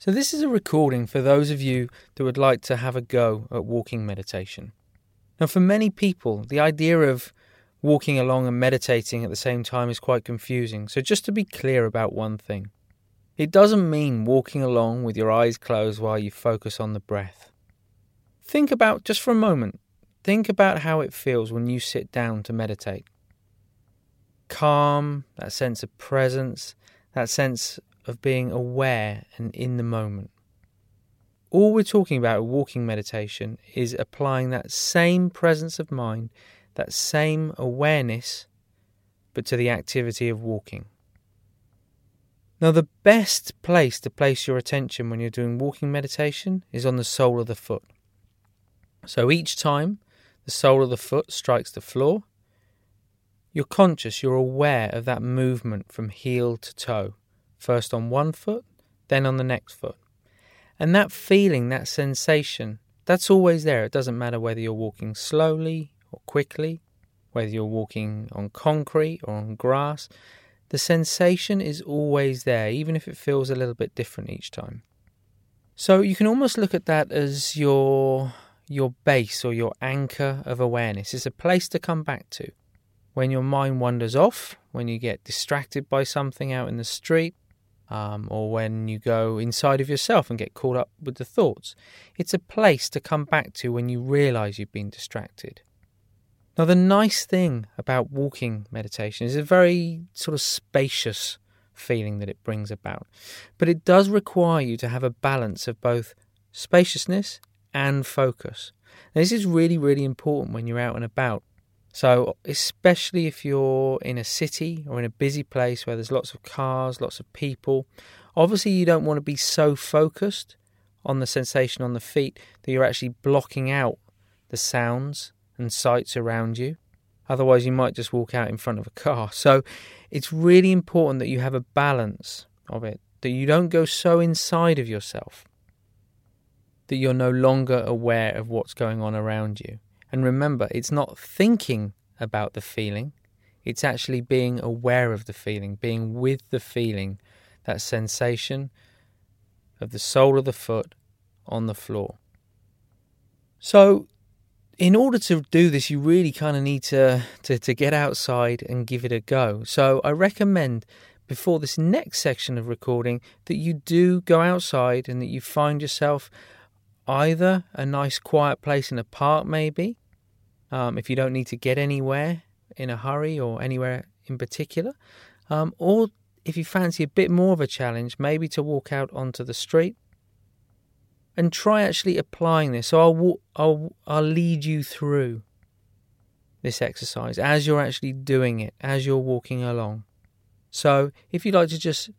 So, this is a recording for those of you that would like to have a go at walking meditation. Now, for many people, the idea of walking along and meditating at the same time is quite confusing. So, just to be clear about one thing, it doesn't mean walking along with your eyes closed while you focus on the breath. Think about, just for a moment, think about how it feels when you sit down to meditate. Calm, that sense of presence, that sense of being aware and in the moment. All we're talking about with walking meditation is applying that same presence of mind, that same awareness, but to the activity of walking. Now, the best place to place your attention when you're doing walking meditation is on the sole of the foot. So each time the sole of the foot strikes the floor, you're conscious, you're aware of that movement from heel to toe, first on one foot, then on the next foot. And that feeling, that sensation, that's always there. It doesn't matter whether you're walking slowly or quickly, whether you're walking on concrete or on grass. The sensation is always there, even if it feels a little bit different each time. So you can almost look at that as your your base or your anchor of awareness. It's a place to come back to. When your mind wanders off, when you get distracted by something out in the street, um, or when you go inside of yourself and get caught up with the thoughts. It's a place to come back to when you realize you've been distracted. Now, the nice thing about walking meditation is a very sort of spacious feeling that it brings about, but it does require you to have a balance of both spaciousness and focus. Now, this is really, really important when you're out and about. So, especially if you're in a city or in a busy place where there's lots of cars, lots of people, obviously you don't want to be so focused on the sensation on the feet that you're actually blocking out the sounds and sights around you. Otherwise, you might just walk out in front of a car. So, it's really important that you have a balance of it, that you don't go so inside of yourself that you're no longer aware of what's going on around you. And remember, it's not thinking about the feeling, it's actually being aware of the feeling, being with the feeling, that sensation of the sole of the foot on the floor. So, in order to do this, you really kind of need to, to, to get outside and give it a go. So, I recommend before this next section of recording that you do go outside and that you find yourself either a nice quiet place in a park, maybe, um, if you don't need to get anywhere in a hurry or anywhere in particular, um, or if you fancy a bit more of a challenge, maybe to walk out onto the street and try actually applying this. So I'll, I'll, I'll lead you through this exercise as you're actually doing it, as you're walking along. So if you'd like to just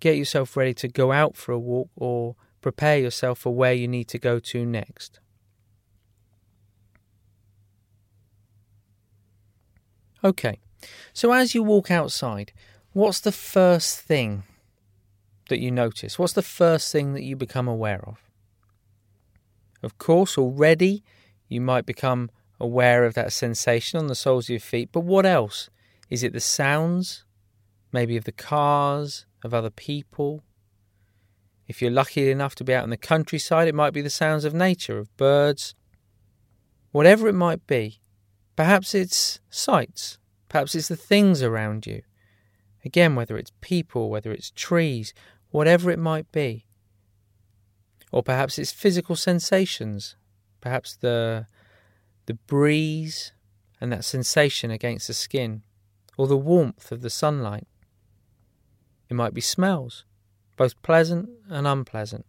get yourself ready to go out for a walk or prepare yourself for where you need to go to next. Okay, so as you walk outside, what's the first thing that you notice? What's the first thing that you become aware of? Of course, already you might become aware of that sensation on the soles of your feet, but what else? Is it the sounds, maybe of the cars, of other people, if you're lucky enough to be out in the countryside, it might be the sounds of nature, of birds, whatever it might be. Perhaps it's sights, perhaps it's the things around you. Again, whether it's people, whether it's trees, whatever it might be. Or perhaps it's physical sensations, perhaps the, the breeze and that sensation against the skin, or the warmth of the sunlight. It might be smells both pleasant and unpleasant.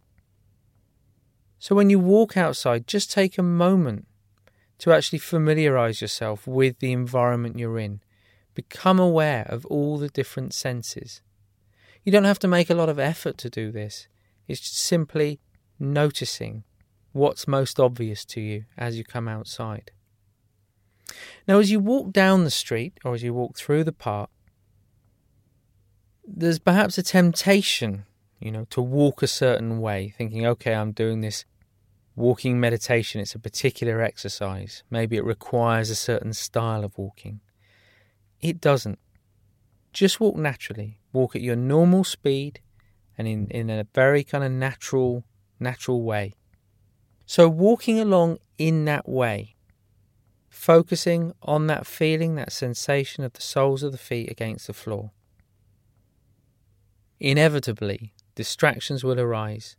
So when you walk outside, just take a moment to actually familiarize yourself with the environment you're in. Become aware of all the different senses. You don't have to make a lot of effort to do this. It's simply noticing what's most obvious to you as you come outside. Now, as you walk down the street or as you walk through the park, there's perhaps a temptation you know, to walk a certain way, thinking, okay, I'm doing this walking meditation, it's a particular exercise. Maybe it requires a certain style of walking. It doesn't. Just walk naturally, walk at your normal speed and in, in a very kind of natural, natural way. So, walking along in that way, focusing on that feeling, that sensation of the soles of the feet against the floor. Inevitably, distractions will arise.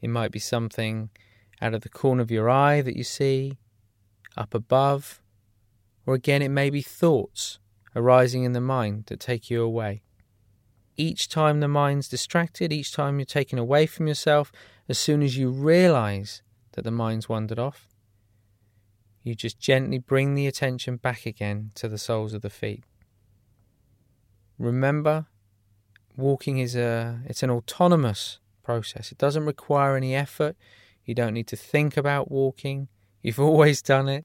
It might be something out of the corner of your eye that you see, up above, or again, it may be thoughts arising in the mind that take you away. Each time the mind's distracted, each time you're taken away from yourself, as soon as you realize that the mind's wandered off, you just gently bring the attention back again to the soles of the feet. Remember, walking is a it's an autonomous process. It doesn't require any effort. You don't need to think about walking. You've always done it.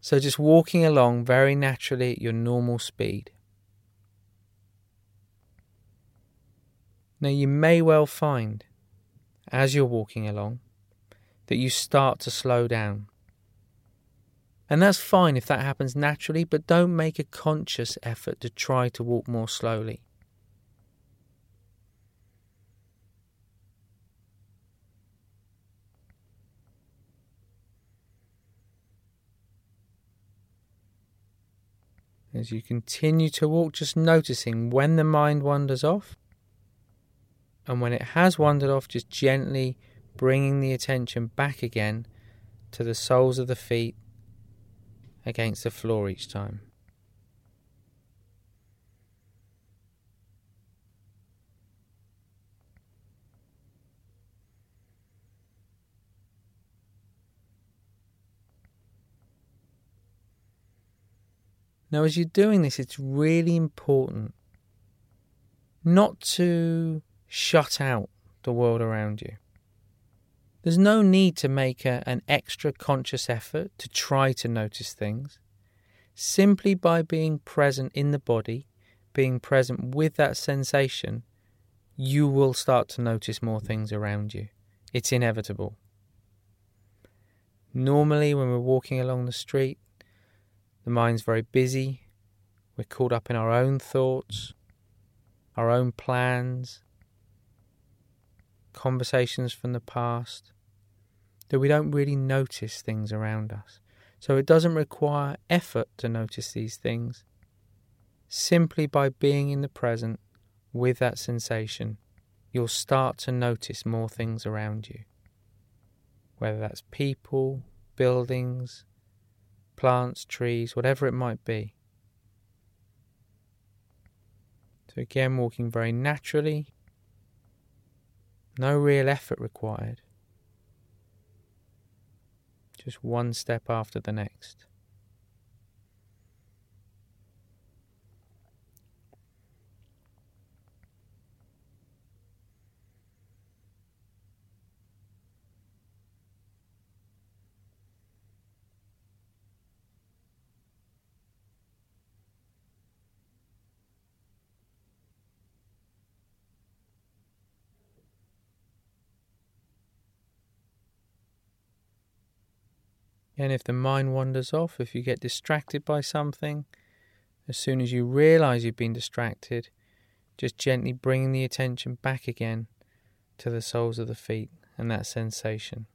So just walking along very naturally at your normal speed. Now you may well find as you're walking along that you start to slow down. And that's fine if that happens naturally, but don't make a conscious effort to try to walk more slowly. As you continue to walk, just noticing when the mind wanders off, and when it has wandered off, just gently bringing the attention back again to the soles of the feet against the floor each time. Now, as you're doing this, it's really important not to shut out the world around you. There's no need to make a, an extra conscious effort to try to notice things. Simply by being present in the body, being present with that sensation, you will start to notice more things around you. It's inevitable. Normally, when we're walking along the street, the mind's very busy. We're caught up in our own thoughts, our own plans, conversations from the past, that we don't really notice things around us. So it doesn't require effort to notice these things. Simply by being in the present with that sensation, you'll start to notice more things around you. Whether that's people, buildings, plants, trees, whatever it might be. So, again, walking very naturally, no real effort required. Just one step after the next. And if the mind wanders off, if you get distracted by something, as soon as you realize you've been distracted, just gently bringing the attention back again to the soles of the feet and that sensation.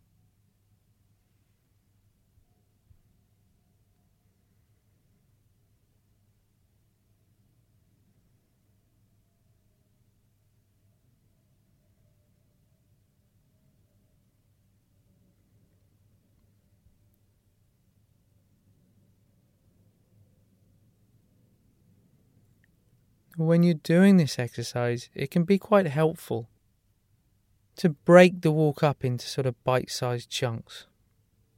When you're doing this exercise, it can be quite helpful to break the walk up into sort of bite sized chunks.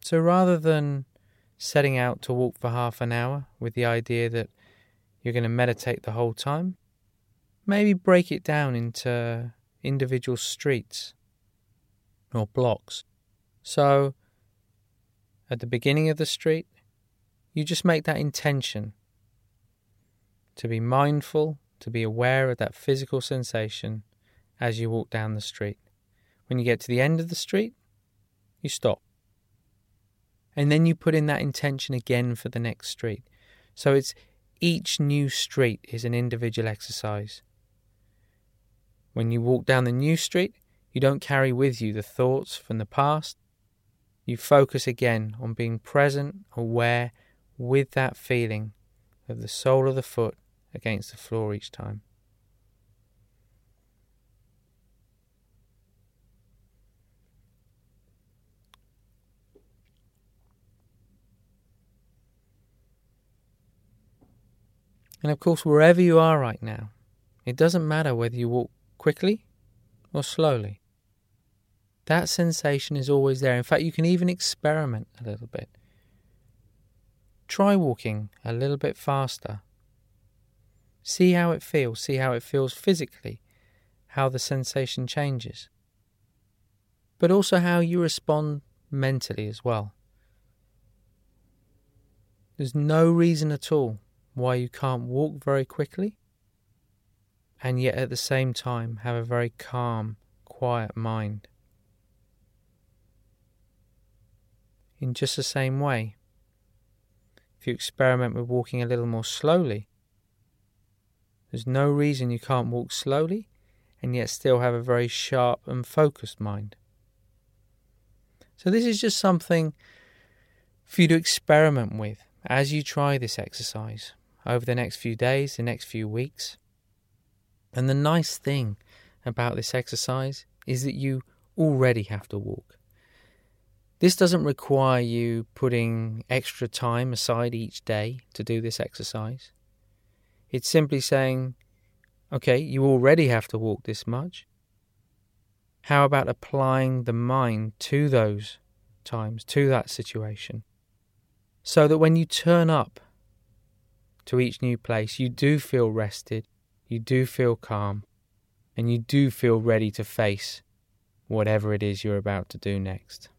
So rather than setting out to walk for half an hour with the idea that you're going to meditate the whole time, maybe break it down into individual streets or blocks. So at the beginning of the street, you just make that intention to be mindful to be aware of that physical sensation as you walk down the street. When you get to the end of the street, you stop. And then you put in that intention again for the next street. So it's each new street is an individual exercise. When you walk down the new street, you don't carry with you the thoughts from the past. You focus again on being present, aware, with that feeling of the sole of the foot against the floor each time. And of course, wherever you are right now, it doesn't matter whether you walk quickly or slowly. That sensation is always there. In fact, you can even experiment a little bit. Try walking a little bit faster. See how it feels, see how it feels physically, how the sensation changes, but also how you respond mentally as well. There's no reason at all why you can't walk very quickly and yet at the same time have a very calm, quiet mind. In just the same way, if you experiment with walking a little more slowly, there's no reason you can't walk slowly and yet still have a very sharp and focused mind. So, this is just something for you to experiment with as you try this exercise over the next few days, the next few weeks. And the nice thing about this exercise is that you already have to walk. This doesn't require you putting extra time aside each day to do this exercise. It's simply saying, okay, you already have to walk this much. How about applying the mind to those times, to that situation, so that when you turn up to each new place, you do feel rested, you do feel calm, and you do feel ready to face whatever it is you're about to do next.